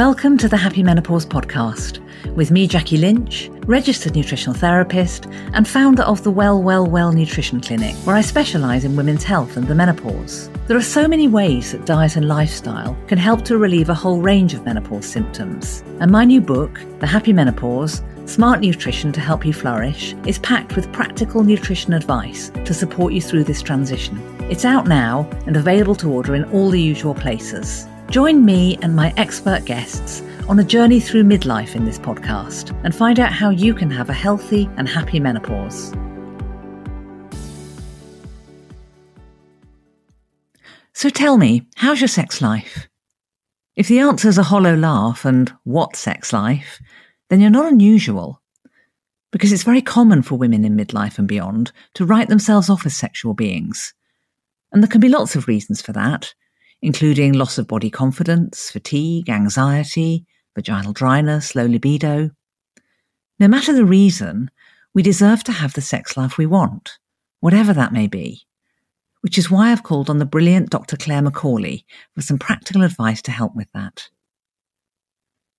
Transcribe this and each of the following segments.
Welcome to the Happy Menopause podcast with me, Jackie Lynch, registered nutritional therapist and founder of the Well, Well, Well Nutrition Clinic, where I specialise in women's health and the menopause. There are so many ways that diet and lifestyle can help to relieve a whole range of menopause symptoms. And my new book, The Happy Menopause Smart Nutrition to Help You Flourish, is packed with practical nutrition advice to support you through this transition. It's out now and available to order in all the usual places. Join me and my expert guests on a journey through midlife in this podcast and find out how you can have a healthy and happy menopause. So tell me, how's your sex life? If the answer is a hollow laugh and what sex life, then you're not unusual. Because it's very common for women in midlife and beyond to write themselves off as sexual beings. And there can be lots of reasons for that, including loss of body confidence, fatigue, anxiety, vaginal dryness, low libido. No matter the reason, we deserve to have the sex life we want, whatever that may be. Which is why I've called on the brilliant Dr. Claire Macaulay for some practical advice to help with that.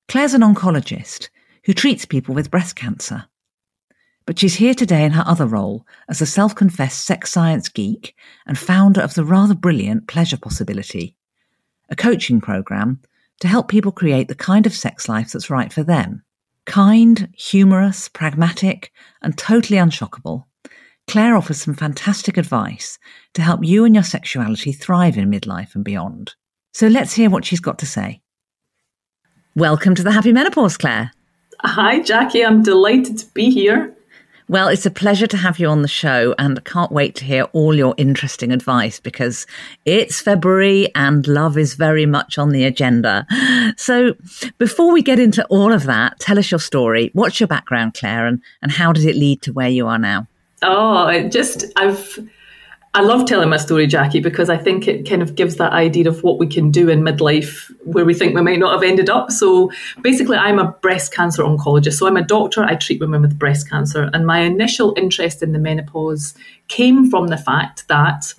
Claire's an oncologist who treats people with breast cancer. But she's here today in her other role as a self confessed sex science geek and founder of the rather brilliant Pleasure Possibility, a coaching program to help people create the kind of sex life that's right for them. Kind, humorous, pragmatic, and totally unshockable, Claire offers some fantastic advice to help you and your sexuality thrive in midlife and beyond. So let's hear what she's got to say. Welcome to the Happy Menopause, Claire. Hi, Jackie. I'm delighted to be here. Well, it's a pleasure to have you on the show, and I can't wait to hear all your interesting advice because it's February and love is very much on the agenda. So, before we get into all of that, tell us your story. What's your background, Claire, and, and how did it lead to where you are now? Oh, it just, I've I love telling my story, Jackie, because I think it kind of gives that idea of what we can do in midlife where we think we might not have ended up. So basically, I'm a breast cancer oncologist. So I'm a doctor, I treat women with breast cancer. And my initial interest in the menopause came from the fact that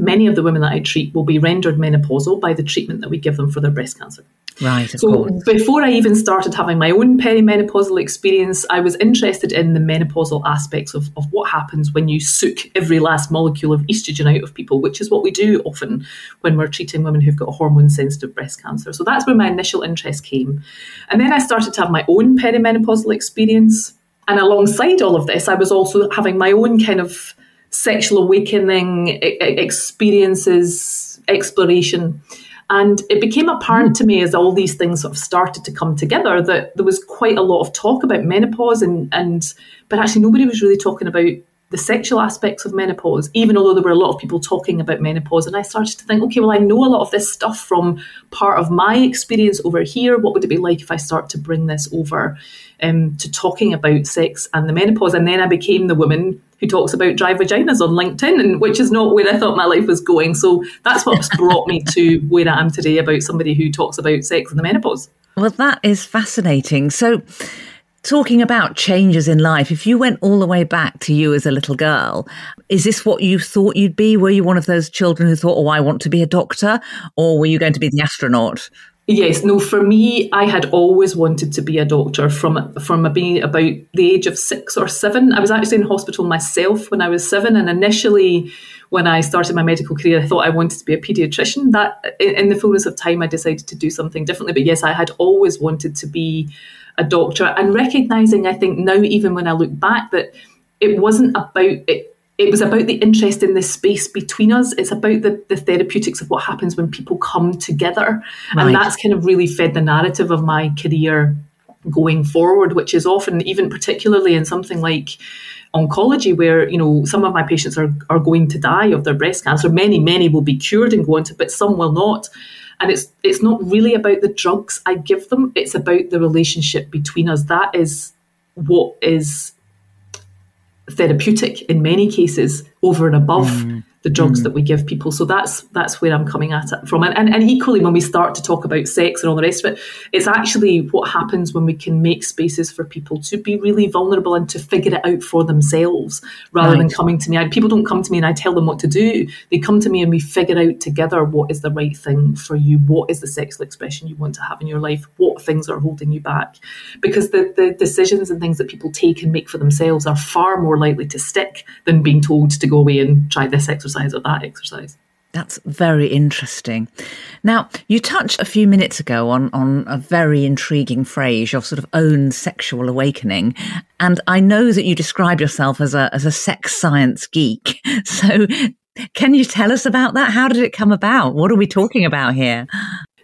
many of the women that I treat will be rendered menopausal by the treatment that we give them for their breast cancer. Right. so course. before I even started having my own perimenopausal experience, I was interested in the menopausal aspects of, of what happens when you soak every last molecule of estrogen out of people, which is what we do often when we're treating women who've got hormone sensitive breast cancer. So that's where my initial interest came. And then I started to have my own perimenopausal experience. And alongside all of this, I was also having my own kind of sexual awakening experiences, exploration. And it became apparent to me as all these things sort of started to come together that there was quite a lot of talk about menopause and, and but actually nobody was really talking about the sexual aspects of menopause, even although there were a lot of people talking about menopause. And I started to think, okay, well, I know a lot of this stuff from part of my experience over here. What would it be like if I start to bring this over um, to talking about sex and the menopause? And then I became the woman who talks about dry vaginas on LinkedIn, and which is not where I thought my life was going. So that's what's brought me to where I am today about somebody who talks about sex and the menopause. Well, that is fascinating. So, talking about changes in life, if you went all the way back to you as a little girl, is this what you thought you'd be? Were you one of those children who thought, oh, I want to be a doctor? Or were you going to be the astronaut? Yes, no. For me, I had always wanted to be a doctor from from being about the age of six or seven. I was actually in hospital myself when I was seven, and initially, when I started my medical career, I thought I wanted to be a paediatrician. That, in the fullness of time, I decided to do something differently. But yes, I had always wanted to be a doctor, and recognizing, I think now, even when I look back, that it wasn't about it it was about the interest in this space between us. It's about the, the therapeutics of what happens when people come together. Right. And that's kind of really fed the narrative of my career going forward, which is often, even particularly in something like oncology, where, you know, some of my patients are, are going to die of their breast cancer. Many, many will be cured and go on to, but some will not. And it's it's not really about the drugs I give them, it's about the relationship between us. That is what is therapeutic in many cases over and above mm. The drugs mm. that we give people. So that's that's where I'm coming at it from. And, and, and equally, when we start to talk about sex and all the rest of it, it's actually what happens when we can make spaces for people to be really vulnerable and to figure it out for themselves rather right. than coming to me. I, people don't come to me and I tell them what to do. They come to me and we figure out together what is the right thing for you, what is the sexual expression you want to have in your life, what things are holding you back. Because the, the decisions and things that people take and make for themselves are far more likely to stick than being told to go away and try this exercise exercise or that exercise. That's very interesting. Now, you touched a few minutes ago on, on a very intriguing phrase, your sort of own sexual awakening. And I know that you describe yourself as a, as a sex science geek. So can you tell us about that? How did it come about? What are we talking about here?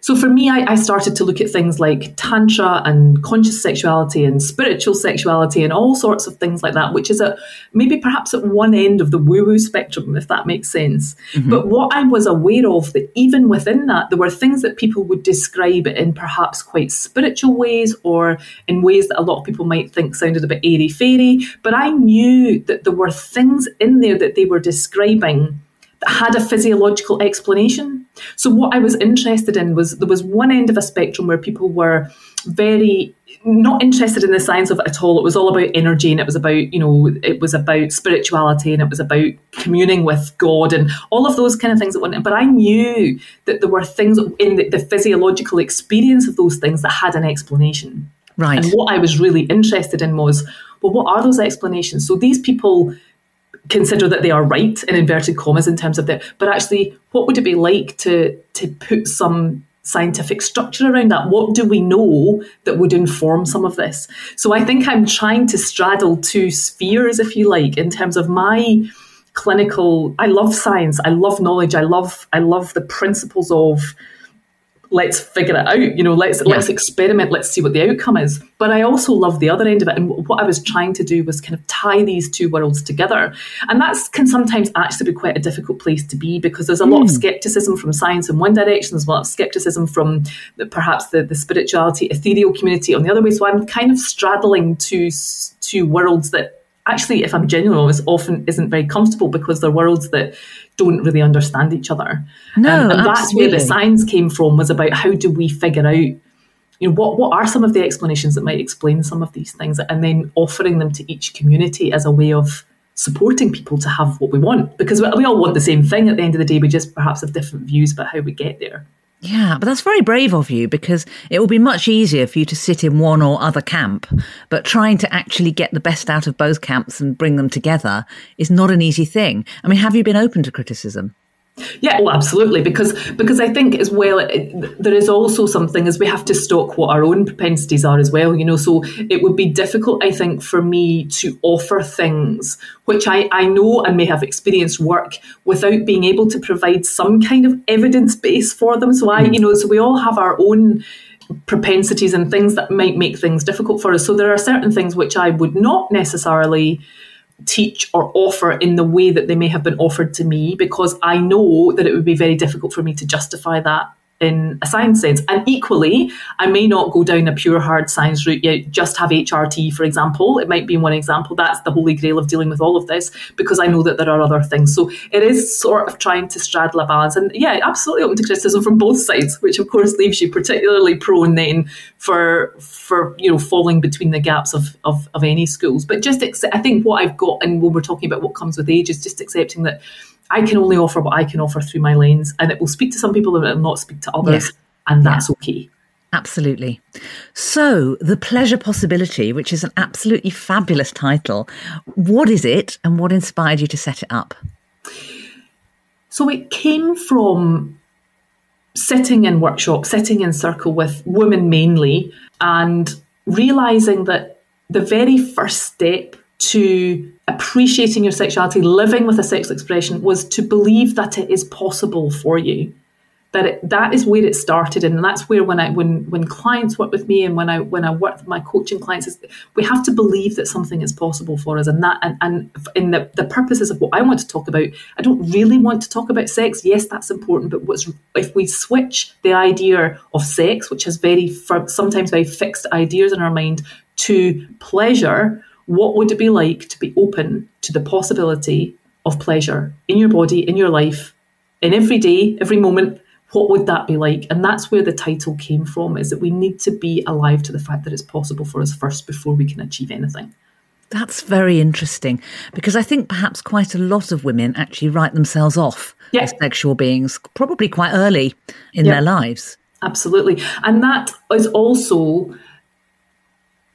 So for me, I, I, started to look at things like tantra and conscious sexuality and spiritual sexuality and all sorts of things like that, which is at maybe perhaps at one end of the woo-woo spectrum, if that makes sense. Mm-hmm. But what I was aware of that even within that, there were things that people would describe in perhaps quite spiritual ways or in ways that a lot of people might think sounded a bit airy fairy. But I knew that there were things in there that they were describing had a physiological explanation. So what I was interested in was there was one end of a spectrum where people were very not interested in the science of it at all. It was all about energy and it was about, you know, it was about spirituality and it was about communing with God and all of those kind of things that went in. But I knew that there were things in the, the physiological experience of those things that had an explanation. Right. And what I was really interested in was, well, what are those explanations? So these people consider that they are right in inverted commas in terms of that but actually what would it be like to to put some scientific structure around that? What do we know that would inform some of this? So i think i'm trying to straddle two spheres if you like in terms of my clinical i love science i love knowledge i love i love the principles of let's figure it out you know let's yeah. let's experiment let's see what the outcome is but i also love the other end of it and what i was trying to do was kind of tie these two worlds together and that can sometimes actually be quite a difficult place to be because there's a mm. lot of hmm. skepticism from science in one direction there's a lot of skepticism from the, perhaps the, the spirituality ethereal community on the other way so i'm kind of straddling two two worlds that actually, if I'm genuine honest, often isn't very comfortable because they're worlds that don't really understand each other. No, um, and absolutely. that's where the science came from was about how do we figure out, you know, what what are some of the explanations that might explain some of these things, and then offering them to each community as a way of supporting people to have what we want because we all want the same thing at the end of the day we just perhaps have different views about how we get there yeah, but that's very brave of you because it will be much easier for you to sit in one or other camp. But trying to actually get the best out of both camps and bring them together is not an easy thing. I mean, have you been open to criticism? Yeah, well, absolutely, because because I think as well it, there is also something as we have to stock what our own propensities are as well. You know, so it would be difficult, I think, for me to offer things which I I know and may have experienced work without being able to provide some kind of evidence base for them. So I, mm. you know, so we all have our own propensities and things that might make things difficult for us. So there are certain things which I would not necessarily teach or offer in the way that they may have been offered to me because I know that it would be very difficult for me to justify that in a science sense. And equally, I may not go down a pure hard science route yet, just have HRT, for example. It might be one example. That's the holy grail of dealing with all of this because I know that there are other things. So it is sort of trying to straddle a balance. And yeah, absolutely open to criticism from both sides, which of course leaves you particularly prone then for for you know falling between the gaps of of, of any schools. But just I think what I've got, and when we're talking about what comes with age, is just accepting that I can only offer what I can offer through my lens, and it will speak to some people and it will not speak to others, yeah. and that's yeah. okay. Absolutely. So, The Pleasure Possibility, which is an absolutely fabulous title, what is it and what inspired you to set it up? So, it came from sitting in workshop, sitting in circle with women mainly, and realizing that the very first step to appreciating your sexuality, living with a sexual expression, was to believe that it is possible for you. That it, that is where it started, and that's where when I when when clients work with me and when I when I work with my coaching clients, is we have to believe that something is possible for us, and that and, and in the the purposes of what I want to talk about, I don't really want to talk about sex. Yes, that's important, but what's if we switch the idea of sex, which has very sometimes very fixed ideas in our mind, to pleasure what would it be like to be open to the possibility of pleasure in your body, in your life, in every day, every moment, what would that be like? And that's where the title came from, is that we need to be alive to the fact that it's possible for us first before we can achieve anything. That's very interesting because I think perhaps quite a lot of women actually write themselves off yeah. as sexual beings, probably quite early in yeah. their lives. Absolutely. And that is also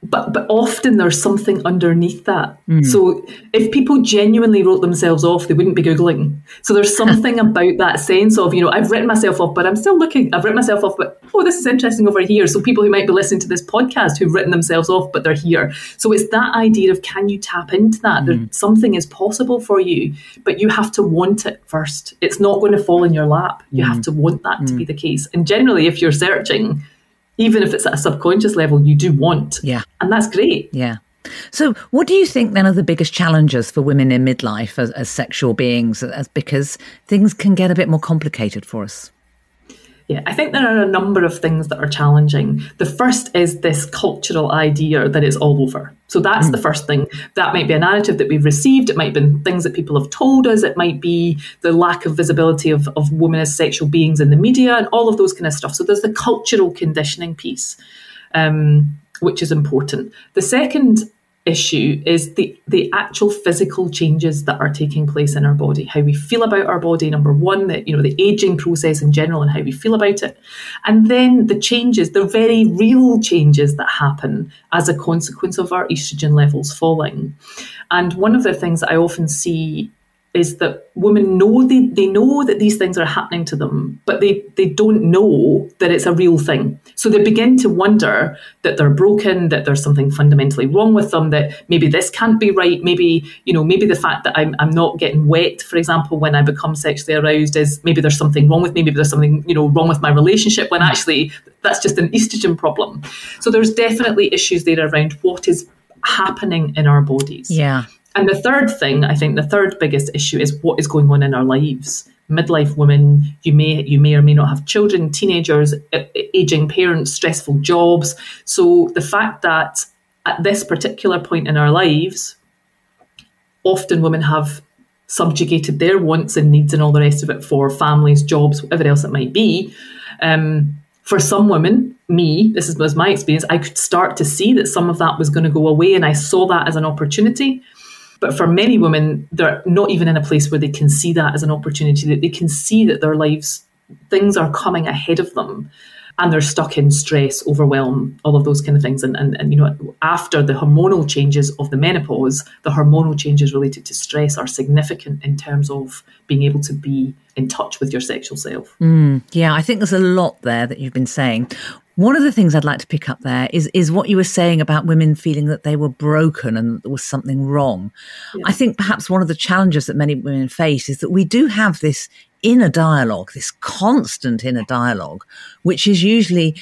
but but often there's something underneath that. Mm. So if people genuinely wrote themselves off, they wouldn't be googling. So there's something about that sense of you know I've written myself off, but I'm still looking. I've written myself off, but oh, this is interesting over here. So people who might be listening to this podcast who've written themselves off, but they're here. So it's that idea of can you tap into that? Mm. something is possible for you, but you have to want it first. It's not going to fall in your lap. You mm. have to want that to be mm. the case. And generally, if you're searching even if it's at a subconscious level, you do want. Yeah. And that's great. Yeah. So, what do you think then are the biggest challenges for women in midlife as, as sexual beings, as, because things can get a bit more complicated for us? Yeah, I think there are a number of things that are challenging. The first is this cultural idea that it's all over. So that's mm. the first thing. That might be a narrative that we've received. It might be things that people have told us. It might be the lack of visibility of, of women as sexual beings in the media and all of those kind of stuff. So there's the cultural conditioning piece, um, which is important. The second issue is the the actual physical changes that are taking place in our body how we feel about our body number one that you know the aging process in general and how we feel about it. And then the changes the very real changes that happen as a consequence of our estrogen levels falling. And one of the things that i often see is that women know they, they know that these things are happening to them, but they, they don't know that it's a real thing. So they begin to wonder that they're broken, that there's something fundamentally wrong with them, that maybe this can't be right, maybe, you know, maybe the fact that I'm, I'm not getting wet, for example, when I become sexually aroused is maybe there's something wrong with me, maybe there's something, you know, wrong with my relationship, when actually that's just an estrogen problem. So there's definitely issues there around what is happening in our bodies. Yeah. And the third thing, I think, the third biggest issue is what is going on in our lives. Midlife women, you may you may or may not have children, teenagers, aging parents, stressful jobs. So the fact that at this particular point in our lives, often women have subjugated their wants and needs and all the rest of it for families, jobs, whatever else it might be. Um, for some women, me, this was my experience, I could start to see that some of that was going to go away, and I saw that as an opportunity. But for many women, they're not even in a place where they can see that as an opportunity, that they can see that their lives, things are coming ahead of them and they're stuck in stress, overwhelm, all of those kind of things. And, and, and you know, after the hormonal changes of the menopause, the hormonal changes related to stress are significant in terms of being able to be in touch with your sexual self. Mm, yeah, I think there's a lot there that you've been saying. One of the things I'd like to pick up there is is what you were saying about women feeling that they were broken and there was something wrong. Yeah. I think perhaps one of the challenges that many women face is that we do have this inner dialogue, this constant inner dialogue, which is usually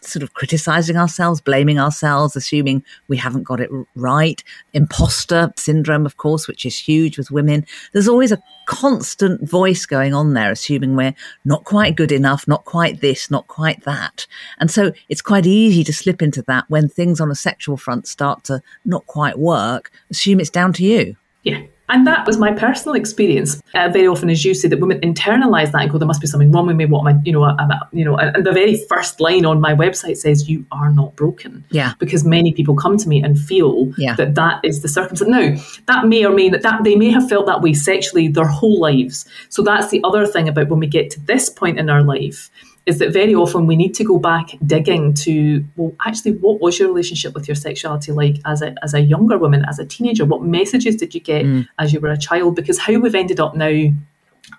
sort of criticizing ourselves, blaming ourselves, assuming we haven't got it right. Imposter syndrome, of course, which is huge with women. There's always a constant voice going on there, assuming we're not quite good enough, not quite this, not quite that. And so it's quite easy to slip into that when things on a sexual front start to not quite work, assume it's down to you. Yeah. And that was my personal experience. Uh, very often, as you say, that women internalize that and go, "There must be something wrong with me." What am I, you know, I'm, you know. And the very first line on my website says, "You are not broken." Yeah. Because many people come to me and feel yeah. that that is the circumstance. Now, that may or may not that they may have felt that way sexually their whole lives. So that's the other thing about when we get to this point in our life is that very often we need to go back digging to well actually what was your relationship with your sexuality like as a as a younger woman as a teenager? What messages did you get mm. as you were a child? Because how we've ended up now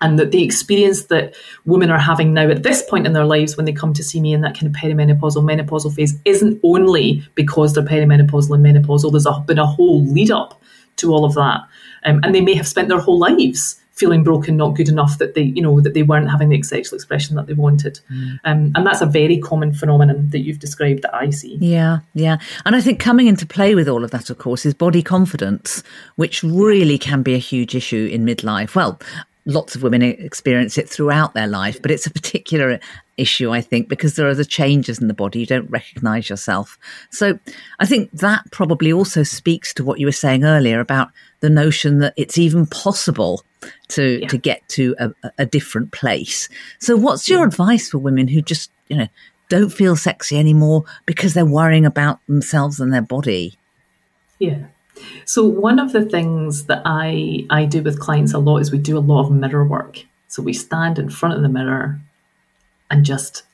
and that the experience that women are having now at this point in their lives when they come to see me in that kind of perimenopausal menopausal phase isn't only because they're perimenopausal and menopausal. There's a, been a whole lead up to all of that. Um, and they may have spent their whole lives feeling broken, not good enough, that they, you know, that they weren't having the sexual expression that they wanted. Mm. Um, and that's a very common phenomenon that you've described that I see. Yeah, yeah. And I think coming into play with all of that, of course, is body confidence, which really can be a huge issue in midlife. Well, lots of women experience it throughout their life, but it's a particular issue, I think, because there are the changes in the body. You don't recognize yourself. So I think that probably also speaks to what you were saying earlier about the notion that it's even possible to, yeah. to get to a, a, different place. So what's your yeah. advice for women who just, you know, don't feel sexy anymore because they're worrying about themselves and their body? Yeah. So one of the things that I I do with clients a lot is we do a lot of mirror work. So we stand in front of the mirror and just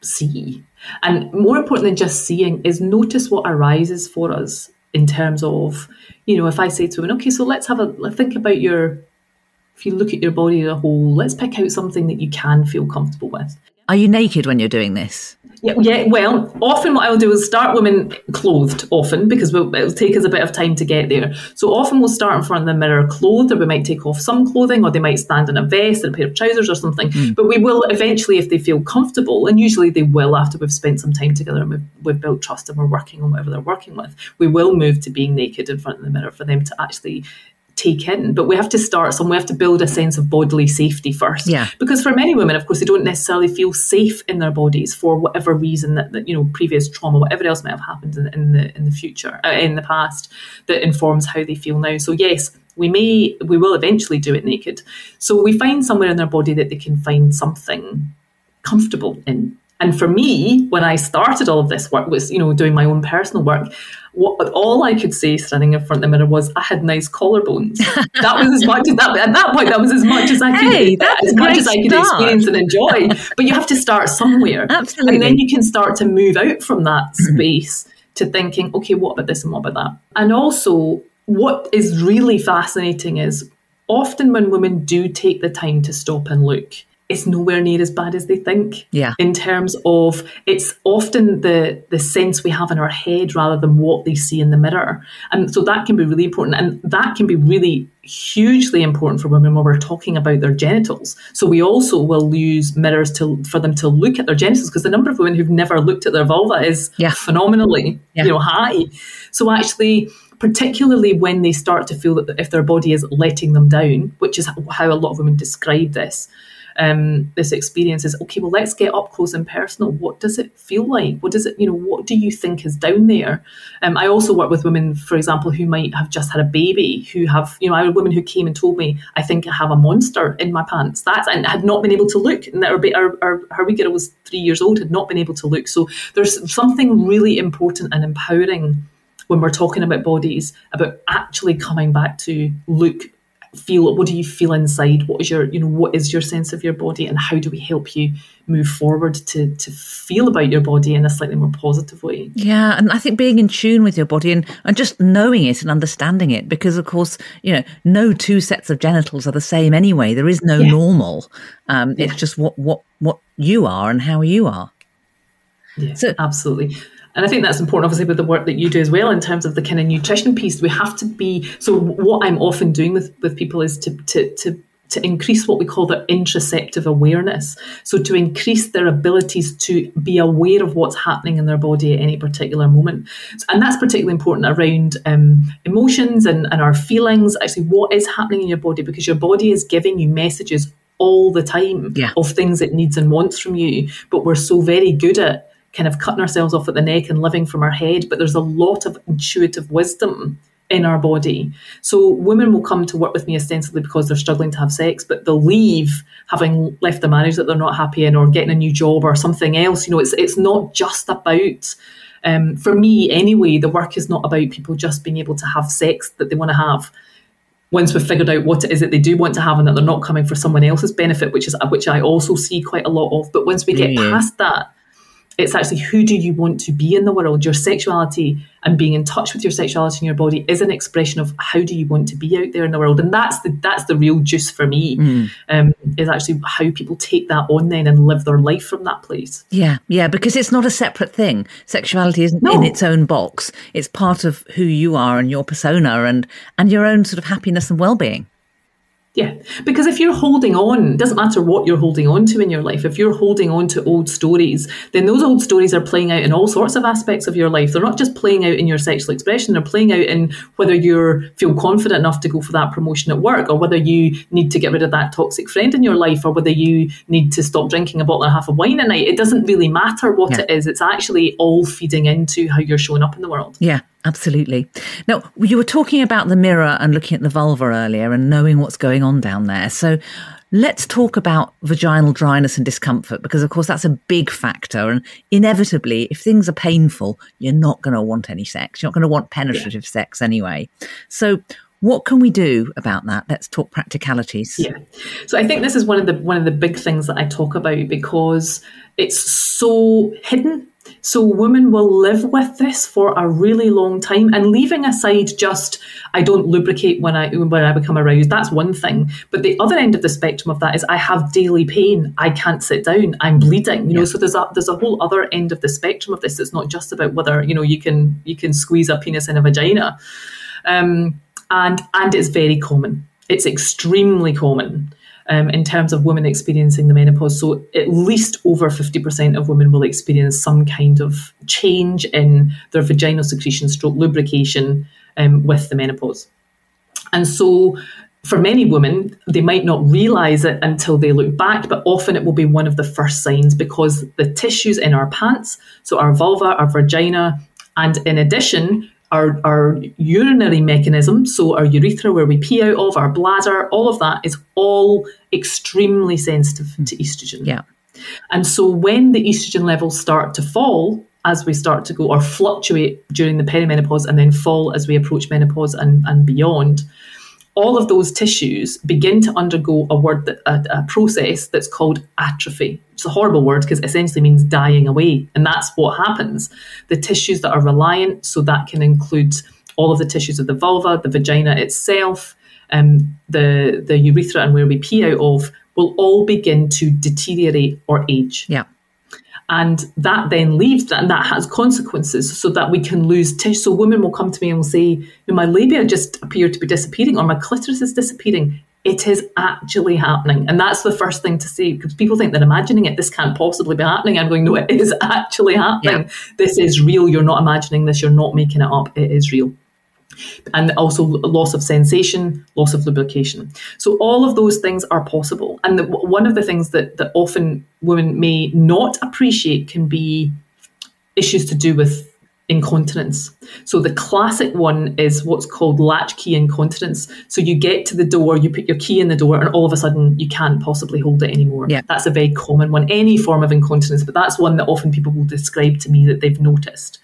see. And more important than just seeing is notice what arises for us in terms of, you know, if I say to women, okay, so let's have a think about your if you look at your body as a whole, let's pick out something that you can feel comfortable with. Are you naked when you're doing this? Yeah, yeah. Well, often what I'll do is start women clothed, often because we'll, it'll take us a bit of time to get there. So often we'll start in front of the mirror clothed, or we might take off some clothing, or they might stand in a vest and a pair of trousers or something. Mm. But we will eventually, if they feel comfortable, and usually they will after we've spent some time together and we've, we've built trust and we're working on whatever they're working with, we will move to being naked in front of the mirror for them to actually take in. But we have to start some. We have to build a sense of bodily safety first. Yeah. Because for many women, of course, they don't necessarily feel safe in their bodies for whatever reason that, that you know previous trauma, whatever else might have happened in, in the in the future, uh, in the past, that informs how they feel now. So yes. We may, we will eventually do it naked. So we find somewhere in their body that they can find something comfortable in. And for me, when I started all of this work, was you know doing my own personal work. What all I could say standing in front of the mirror was I had nice collarbones. that was as much as that at that point. That was as much as I could, hey, as much as I could start. experience and enjoy. but you have to start somewhere, absolutely, and then you can start to move out from that space to thinking, okay, what about this and what about that? And also, what is really fascinating is often when women do take the time to stop and look it's nowhere near as bad as they think. Yeah. In terms of it's often the the sense we have in our head rather than what they see in the mirror. And so that can be really important. And that can be really hugely important for women when we're talking about their genitals. So we also will use mirrors to for them to look at their genitals because the number of women who've never looked at their vulva is yeah. phenomenally yeah. you know high. So actually particularly when they start to feel that if their body is letting them down, which is how a lot of women describe this, um, this experience is okay well let's get up close and personal. What does it feel like? What does it you know what do you think is down there? Um, i also work with women for example who might have just had a baby who have you know i had women who came and told me i think i have a monster in my pants. That's and had not been able to look. And our, our, our, her wee girl was three years old had not been able to look. So there's something really important and empowering when we're talking about bodies about actually coming back to look feel what do you feel inside? What is your you know what is your sense of your body and how do we help you move forward to to feel about your body in a slightly more positive way? Yeah and i think being in tune with your body and and just knowing it and understanding it because of course you know no two sets of genitals are the same anyway. There is no yeah. normal. Um yeah. it's just what what what you are and how you are. Yeah, so absolutely and I think that's important, obviously, with the work that you do as well in terms of the kind of nutrition piece. We have to be so. What I'm often doing with with people is to to to to increase what we call their interoceptive awareness. So, to increase their abilities to be aware of what's happening in their body at any particular moment. And that's particularly important around um, emotions and, and our feelings. Actually, what is happening in your body because your body is giving you messages all the time yeah. of things it needs and wants from you. But we're so very good at kind of cutting ourselves off at the neck and living from our head, but there's a lot of intuitive wisdom in our body. So women will come to work with me ostensibly because they're struggling to have sex, but they'll leave having left a marriage that they're not happy in or getting a new job or something else. You know, it's it's not just about um, for me anyway, the work is not about people just being able to have sex that they want to have once we've figured out what it is that they do want to have and that they're not coming for someone else's benefit, which is which I also see quite a lot of. But once we get yeah. past that, it's actually who do you want to be in the world? Your sexuality and being in touch with your sexuality and your body is an expression of how do you want to be out there in the world, and that's the that's the real juice for me. Mm. Um, is actually how people take that on then and live their life from that place. Yeah, yeah, because it's not a separate thing. Sexuality isn't no. in its own box. It's part of who you are and your persona and and your own sort of happiness and well being. Yeah, because if you're holding on, it doesn't matter what you're holding on to in your life. If you're holding on to old stories, then those old stories are playing out in all sorts of aspects of your life. They're not just playing out in your sexual expression, they're playing out in whether you feel confident enough to go for that promotion at work, or whether you need to get rid of that toxic friend in your life, or whether you need to stop drinking a bottle and a half of wine a night. It doesn't really matter what yeah. it is, it's actually all feeding into how you're showing up in the world. Yeah. Absolutely. Now, you were talking about the mirror and looking at the vulva earlier and knowing what's going on down there. So, let's talk about vaginal dryness and discomfort because, of course, that's a big factor. And inevitably, if things are painful, you're not going to want any sex. You're not going to want penetrative yeah. sex anyway. So, what can we do about that? Let's talk practicalities. Yeah. So I think this is one of the one of the big things that I talk about because it's so hidden so women will live with this for a really long time. And leaving aside just I don't lubricate when I when I become aroused, that's one thing. But the other end of the spectrum of that is I have daily pain. I can't sit down. I'm bleeding. You yeah. know, so there's a there's a whole other end of the spectrum of this. It's not just about whether you know you can you can squeeze a penis in a vagina, um, and and it's very common. It's extremely common um, in terms of women experiencing the menopause. So, at least over 50% of women will experience some kind of change in their vaginal secretion stroke lubrication um, with the menopause. And so, for many women, they might not realize it until they look back, but often it will be one of the first signs because the tissues in our pants, so our vulva, our vagina, and in addition, our, our urinary mechanism, so our urethra where we pee out of, our bladder, all of that is all extremely sensitive to mm. estrogen. Yeah. And so when the estrogen levels start to fall as we start to go or fluctuate during the perimenopause and then fall as we approach menopause and, and beyond, all of those tissues begin to undergo a word that, a, a process that's called atrophy. It's a horrible word because essentially means dying away, and that's what happens. The tissues that are reliant, so that can include all of the tissues of the vulva, the vagina itself, um, the the urethra, and where we pee out of, will all begin to deteriorate or age. Yeah and that then leaves and that has consequences so that we can lose tissue. So women will come to me and will say my labia just appear to be disappearing or my clitoris is disappearing. It is actually happening. And that's the first thing to say because people think they're imagining it. This can't possibly be happening. I'm going no it is actually happening. Yeah. this is real. You're not imagining this. You're not making it up. It is real and also loss of sensation, loss of lubrication. So all of those things are possible. And the, one of the things that, that often women may not appreciate can be issues to do with incontinence. So the classic one is what's called latchkey incontinence. So you get to the door, you put your key in the door, and all of a sudden you can't possibly hold it anymore. Yeah. That's a very common one, any form of incontinence, but that's one that often people will describe to me that they've noticed.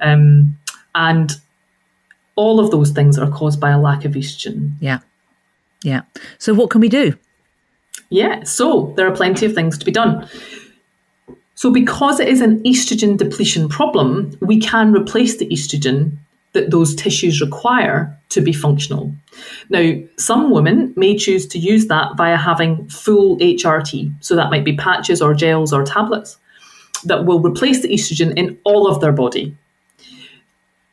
Um, and all of those things are caused by a lack of estrogen. Yeah. Yeah. So, what can we do? Yeah. So, there are plenty of things to be done. So, because it is an estrogen depletion problem, we can replace the estrogen that those tissues require to be functional. Now, some women may choose to use that via having full HRT. So, that might be patches or gels or tablets that will replace the estrogen in all of their body.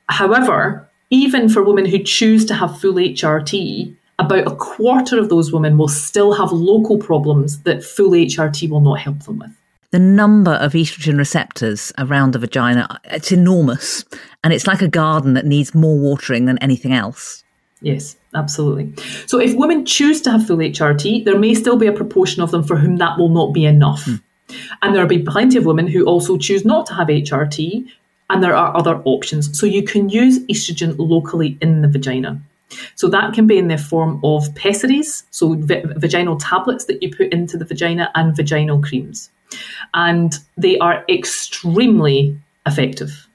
However, even for women who choose to have full HRT, about a quarter of those women will still have local problems that full HRT will not help them with. The number of estrogen receptors around the vagina, it's enormous. And it's like a garden that needs more watering than anything else. Yes, absolutely. So if women choose to have full HRT, there may still be a proportion of them for whom that will not be enough. Mm. And there will be plenty of women who also choose not to have HRT, and there are other options. So you can use estrogen locally in the vagina. So that can be in the form of pessaries, so v- vaginal tablets that you put into the vagina, and vaginal creams. And they are extremely effective.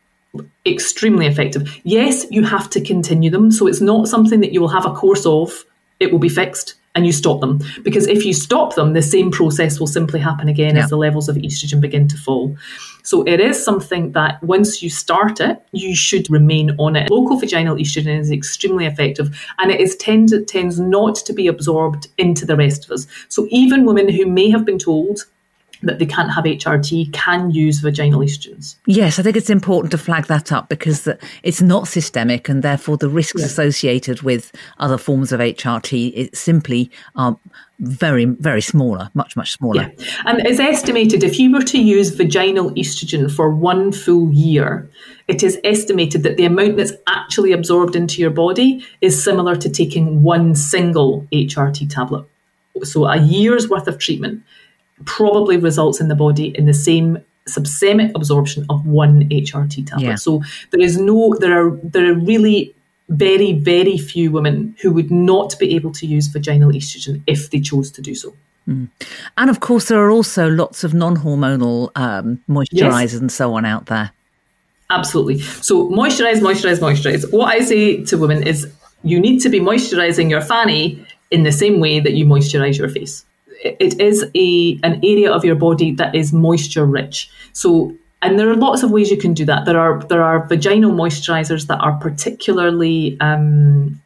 Extremely effective. Yes, you have to continue them. So it's not something that you will have a course of, it will be fixed and you stop them. Because if you stop them, the same process will simply happen again yeah. as the levels of estrogen begin to fall. So it is something that once you start it, you should remain on it. Local vaginal estrogen is extremely effective and it is tend, tends not to be absorbed into the rest of us. So even women who may have been told that they can't have HRT can use vaginal estrogens. Yes, I think it's important to flag that up because it's not systemic and therefore the risks yeah. associated with other forms of HRT it simply are very, very smaller, much, much smaller. Yeah. And it's estimated if you were to use vaginal estrogen for one full year, it is estimated that the amount that's actually absorbed into your body is similar to taking one single HRT tablet. So a year's worth of treatment probably results in the body in the same systemic absorption of one HRT tablet. Yeah. So there is no there are there are really very very few women who would not be able to use vaginal estrogen if they chose to do so. Mm. And of course, there are also lots of non-hormonal um, moisturizers yes. and so on out there. Absolutely. So moisturize, moisturize, moisturize. What I say to women is you need to be moisturizing your fanny in the same way that you moisturize your face it is a an area of your body that is moisture rich. So and there are lots of ways you can do that. There are there are vaginal moisturizers that are particularly um,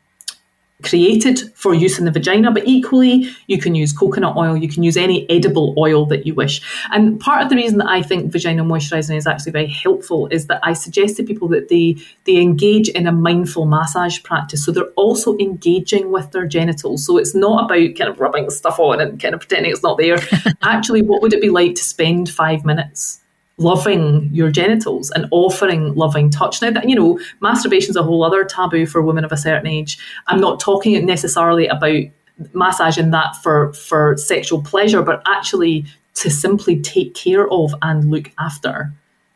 created for use in the vagina, but equally you can use coconut oil, you can use any edible oil that you wish. And part of the reason that I think vaginal moisturizing is actually very helpful is that I suggest to people that they they engage in a mindful massage practice. So they're also engaging with their genitals. So it's not about kind of rubbing stuff on and kind of pretending it's not there. actually, what would it be like to spend five minutes? Loving your genitals and offering loving touch. Now, that you know, masturbation is a whole other taboo for women of a certain age. I'm not talking necessarily about massaging that for for sexual pleasure, but actually to simply take care of and look after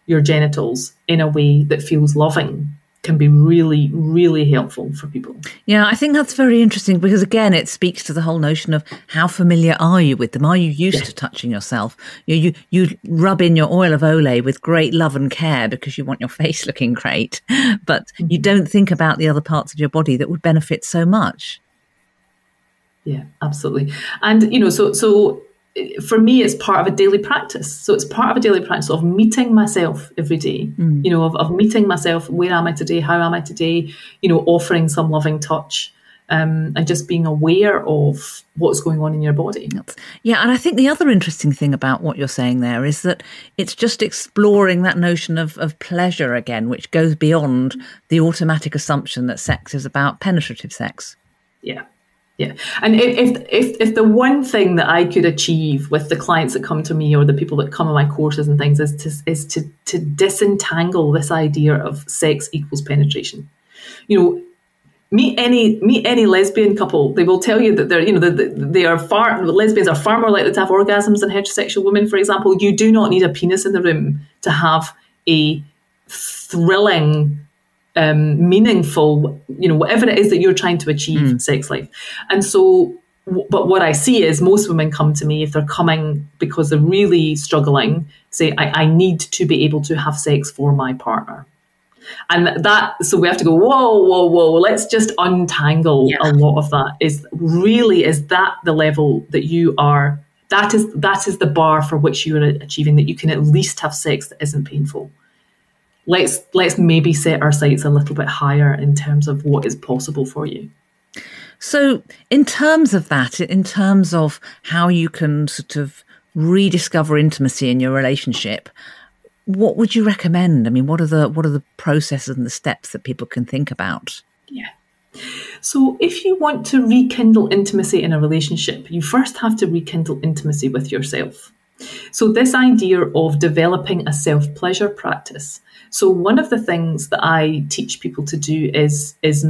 your genitals in a way that feels loving can be really, really helpful for people. Yeah, I think that's very interesting because, again, it speaks to the whole notion of how familiar are you with them? Are you used yeah. to touching yourself? You, you, you rub in your oil of Olay with great love and care because you want your face looking great, but mm-hmm. you don't think about the other parts of your body that would benefit so much. Yeah, absolutely. And, you know, so, so for me, it's part of a daily practice. So it's part of a daily practice of meeting myself every day, mm. you know, of, of meeting myself. Where am I today? How am I today? You know, offering some loving touch. Um, and just being aware of what's going on in your body. Yeah, and I think the other interesting thing about what you're saying there is that it's just exploring that notion of, of pleasure again, which goes beyond the automatic assumption that sex is about penetrative sex. Yeah, yeah, and if if if the one thing that I could achieve with the clients that come to me or the people that come on my courses and things is to is to to disentangle this idea of sex equals penetration. You know, meet any meet any lesbian couple, they will tell you that they're you know they, they are far lesbians are far more likely to have orgasms than heterosexual women. For example, you do not need a penis in the room to have a thrilling um, meaningful, you know, whatever it is that you're trying to achieve mm. sex life. And so, w- but what I see is most women come to me if they're coming because they're really struggling, say, I, I need to be able to have sex for my partner. And that, so we have to go, whoa, whoa, whoa, let's just untangle yeah. a lot of that. Is really, is that the level that you are? That is that is the bar for which you are achieving that you can at least have sex that isn't painful let's let's maybe set our sights a little bit higher in terms of what is possible for you. So, in terms of that, in terms of how you can sort of rediscover intimacy in your relationship, what would you recommend? I mean, what are the what are the processes and the steps that people can think about? Yeah. So, if you want to rekindle intimacy in a relationship, you first have to rekindle intimacy with yourself. So, this idea of developing a self pleasure practice so one of the things that I teach people to do is is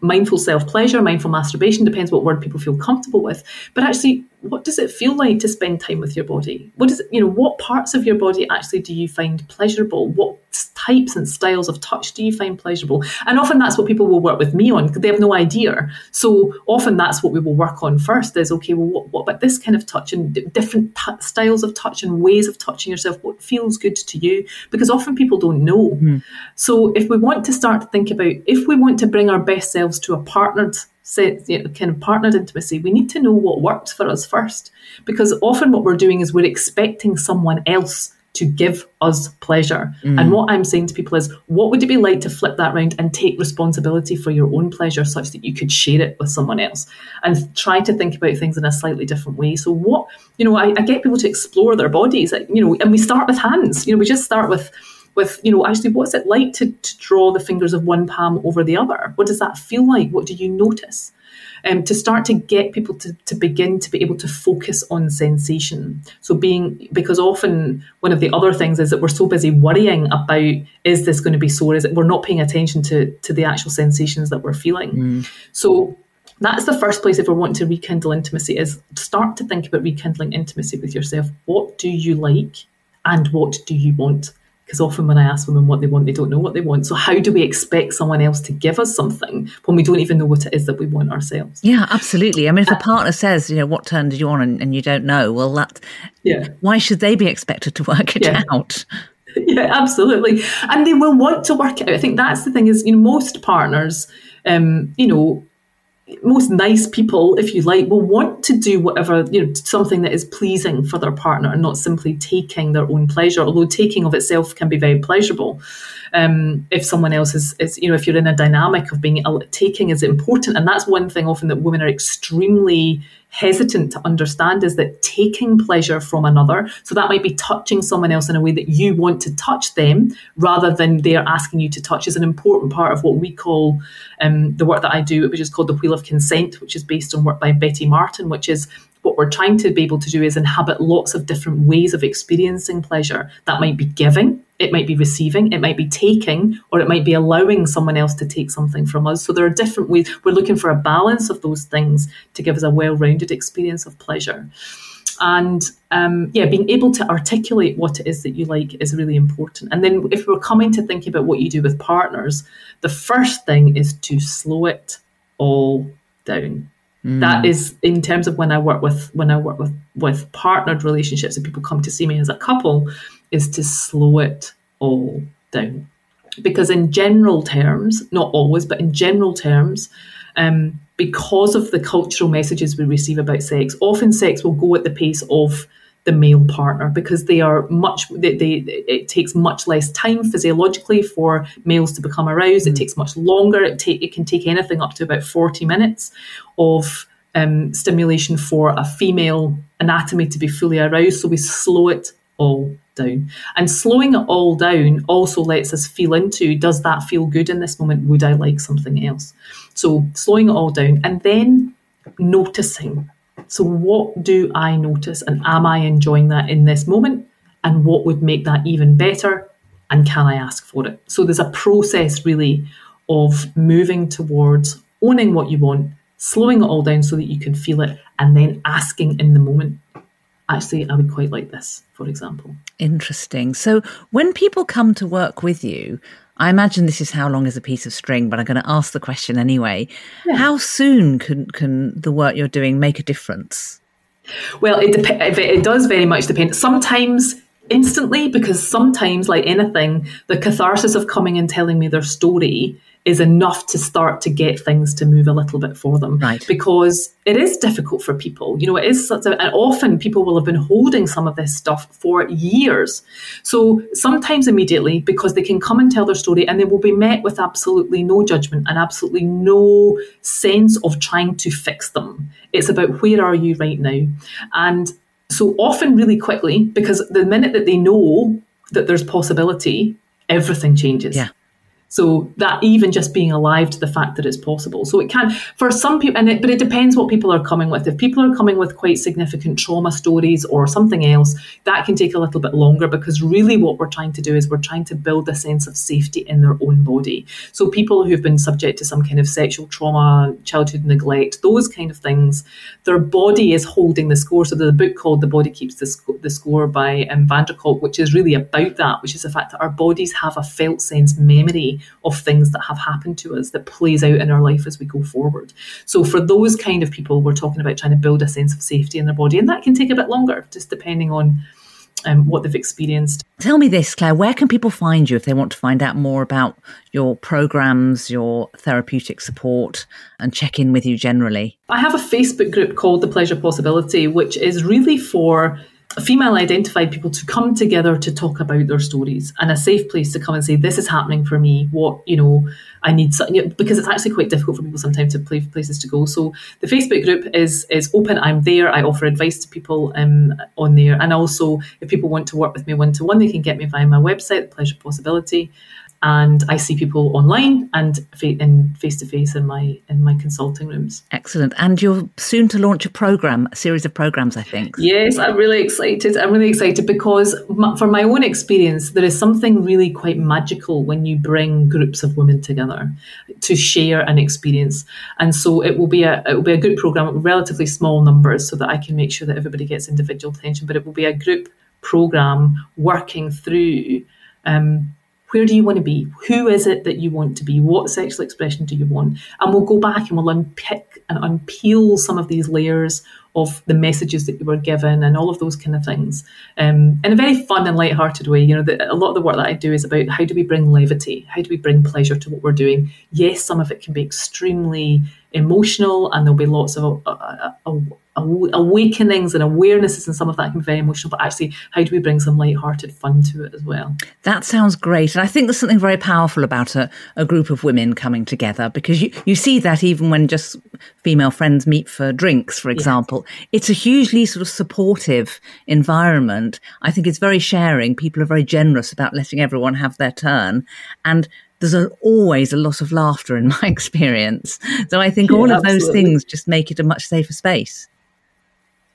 mindful self pleasure, mindful masturbation, depends what word people feel comfortable with. But actually, what does it feel like to spend time with your body? What is it, you know, what parts of your body actually do you find pleasurable? What types and styles of touch do you find pleasurable? And often that's what people will work with me on because they have no idea. So often that's what we will work on first is okay, well, what, what about this kind of touch and d- different t- styles of touch and ways of touching yourself? What feels good to you? Because often people don't know. Mm. So if we want to start to think about if we want to bring our best selves to a partnered set, you know, kind of partnered intimacy, we need to know what works for us first. Because often what we're doing is we're expecting someone else to give us pleasure. Mm. And what I'm saying to people is, what would it be like to flip that round and take responsibility for your own pleasure such that you could share it with someone else and try to think about things in a slightly different way? So, what, you know, I, I get people to explore their bodies, you know, and we start with hands. You know, we just start with, with you know actually what's it like to, to draw the fingers of one palm over the other what does that feel like what do you notice um, to start to get people to, to begin to be able to focus on sensation. So being because often one of the other things is that we're so busy worrying about is this going to be sore? Is it we're not paying attention to to the actual sensations that we're feeling. Mm. So that's the first place if we're wanting to rekindle intimacy is start to think about rekindling intimacy with yourself. What do you like and what do you want? Because often when I ask women what they want, they don't know what they want. So how do we expect someone else to give us something when we don't even know what it is that we want ourselves? Yeah, absolutely. I mean, if a uh, partner says, you know, what turn did you want, and, and you don't know, well, that, yeah. why should they be expected to work it yeah. out? Yeah, absolutely. And they will want to work it out. I think that's the thing is, you know, most partners, um, you know, most nice people, if you like, will want to do whatever, you know, something that is pleasing for their partner and not simply taking their own pleasure, although taking of itself can be very pleasurable. Um, if someone else is, is, you know, if you're in a dynamic of being taking is important. And that's one thing often that women are extremely hesitant to understand is that taking pleasure from another, so that might be touching someone else in a way that you want to touch them rather than they're asking you to touch, is an important part of what we call um, the work that I do, which is called the Wheel of Consent, which is based on work by Betty Martin, which is what we're trying to be able to do is inhabit lots of different ways of experiencing pleasure. That might be giving, it might be receiving, it might be taking, or it might be allowing someone else to take something from us. So there are different ways. We're looking for a balance of those things to give us a well rounded experience of pleasure. And um, yeah, being able to articulate what it is that you like is really important. And then if we're coming to think about what you do with partners, the first thing is to slow it all down. Mm. That is in terms of when I work with when I work with with partnered relationships and people come to see me as a couple, is to slow it all down. Because in general terms, not always, but in general terms, um, because of the cultural messages we receive about sex, often sex will go at the pace of the male partner because they are much they, they, it takes much less time physiologically for males to become aroused. It mm. takes much longer. It take it can take anything up to about 40 minutes of um, stimulation for a female anatomy to be fully aroused. So we slow it all down. And slowing it all down also lets us feel into does that feel good in this moment? Would i like something else? So slowing it all down and then noticing so, what do I notice, and am I enjoying that in this moment? And what would make that even better? And can I ask for it? So, there's a process really of moving towards owning what you want, slowing it all down so that you can feel it, and then asking in the moment. Actually, I would quite like this, for example. Interesting. So, when people come to work with you, I imagine this is how long is a piece of string, but I'm going to ask the question anyway. Yeah. How soon can can the work you're doing make a difference? Well, it dep- it does very much depend. Sometimes instantly, because sometimes, like anything, the catharsis of coming and telling me their story is enough to start to get things to move a little bit for them. Right. Because it is difficult for people. You know, it is such a, and often people will have been holding some of this stuff for years. So sometimes immediately, because they can come and tell their story and they will be met with absolutely no judgment and absolutely no sense of trying to fix them. It's about where are you right now? And so often really quickly, because the minute that they know that there's possibility, everything changes. Yeah. So that even just being alive to the fact that it's possible. So it can for some people, and it, but it depends what people are coming with. If people are coming with quite significant trauma stories or something else, that can take a little bit longer because really what we're trying to do is we're trying to build a sense of safety in their own body. So people who've been subject to some kind of sexual trauma, childhood neglect, those kind of things, their body is holding the score. So there's a book called The Body Keeps the, Sc- the Score by um, van der Kolk, which is really about that, which is the fact that our bodies have a felt sense memory of things that have happened to us that plays out in our life as we go forward. So for those kind of people, we're talking about trying to build a sense of safety in their body, and that can take a bit longer, just depending on um, what they've experienced. Tell me this, Claire, where can people find you if they want to find out more about your programs, your therapeutic support, and check in with you generally? I have a Facebook group called The Pleasure Possibility, which is really for female identified people to come together to talk about their stories and a safe place to come and say, This is happening for me. What, you know, I need something because it's actually quite difficult for people sometimes to play places to go. So the Facebook group is is open. I'm there. I offer advice to people um, on there, and also if people want to work with me one to one, they can get me via my website, The Pleasure Possibility and I see people online and in face to face in my in my consulting rooms. Excellent. And you're soon to launch a program, a series of programs, I think. Yes, I'm really excited. I'm really excited because for my own experience, there is something really quite magical when you bring groups of women together to share an experience. And so it will be a it will be a group program, relatively small numbers, so that I can make sure that everybody gets individual attention. But it will be a group program working through. Um, where do you want to be? Who is it that you want to be? What sexual expression do you want? And we'll go back and we'll unpick and unpeel some of these layers of the messages that you were given and all of those kind of things um, in a very fun and light-hearted way. You know, the, a lot of the work that I do is about how do we bring levity? How do we bring pleasure to what we're doing? Yes, some of it can be extremely emotional and there'll be lots of uh, uh, uh, awakenings and awarenesses and some of that can be very emotional but actually how do we bring some light-hearted fun to it as well that sounds great and i think there's something very powerful about a, a group of women coming together because you, you see that even when just female friends meet for drinks for example yeah. it's a hugely sort of supportive environment i think it's very sharing people are very generous about letting everyone have their turn and there's a, always a lot of laughter in my experience. So I think yeah, all of absolutely. those things just make it a much safer space.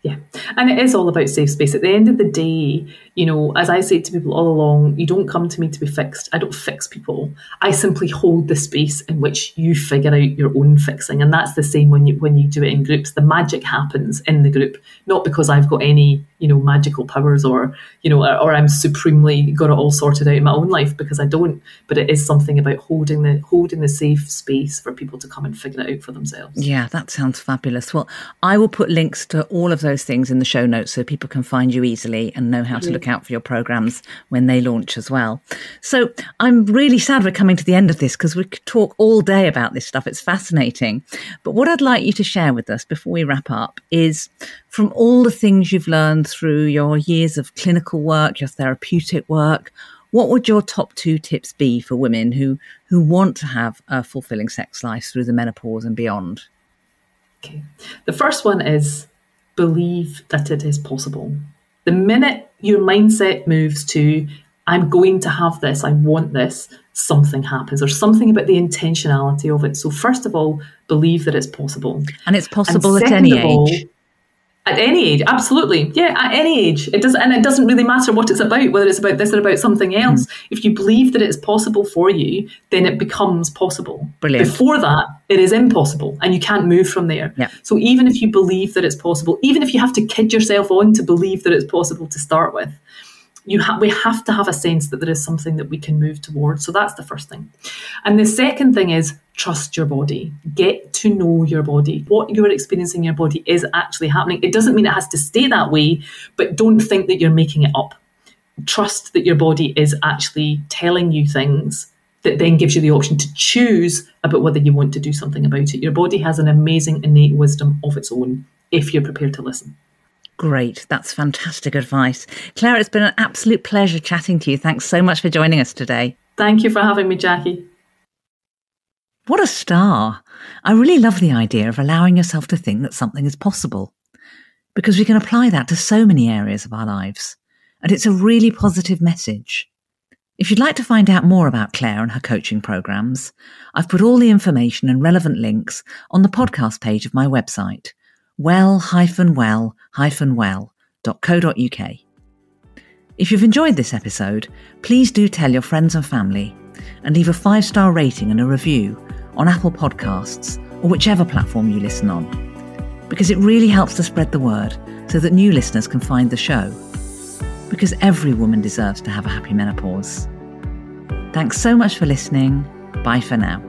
Yeah. And it is all about safe space. At the end of the day, you know, as I say to people all along, you don't come to me to be fixed. I don't fix people. I simply hold the space in which you figure out your own fixing. And that's the same when you when you do it in groups. The magic happens in the group, not because I've got any, you know, magical powers or, you know, or, or I'm supremely got it all sorted out in my own life because I don't. But it is something about holding the holding the safe space for people to come and figure it out for themselves. Yeah, that sounds fabulous. Well, I will put links to all of those things in the show notes so people can find you easily and know how to look out for your programs when they launch as well. So I'm really sad we're coming to the end of this because we could talk all day about this stuff. It's fascinating. But what I'd like you to share with us before we wrap up is from all the things you've learned through your years of clinical work, your therapeutic work, what would your top two tips be for women who who want to have a fulfilling sex life through the menopause and beyond? Okay. The first one is believe that it is possible. The minute your mindset moves to, I'm going to have this, I want this, something happens. There's something about the intentionality of it. So, first of all, believe that it's possible. And it's possible and at any age. At any age, absolutely. Yeah, at any age. It does and it doesn't really matter what it's about, whether it's about this or about something else. Mm. If you believe that it's possible for you, then it becomes possible. Brilliant. Before that, it is impossible and you can't move from there. Yeah. So even if you believe that it's possible, even if you have to kid yourself on to believe that it's possible to start with, you ha- we have to have a sense that there is something that we can move towards. So that's the first thing. And the second thing is trust your body. Get to know your body. What you're experiencing in your body is actually happening. It doesn't mean it has to stay that way, but don't think that you're making it up. Trust that your body is actually telling you things that then gives you the option to choose about whether you want to do something about it. Your body has an amazing innate wisdom of its own if you're prepared to listen. Great. That's fantastic advice. Claire, it's been an absolute pleasure chatting to you. Thanks so much for joining us today. Thank you for having me, Jackie. What a star. I really love the idea of allowing yourself to think that something is possible because we can apply that to so many areas of our lives. And it's a really positive message. If you'd like to find out more about Claire and her coaching programs, I've put all the information and relevant links on the podcast page of my website, well-well-well.co.uk. If you've enjoyed this episode, please do tell your friends and family and leave a five star rating and a review on Apple Podcasts or whichever platform you listen on, because it really helps to spread the word so that new listeners can find the show. Because every woman deserves to have a happy menopause. Thanks so much for listening. Bye for now.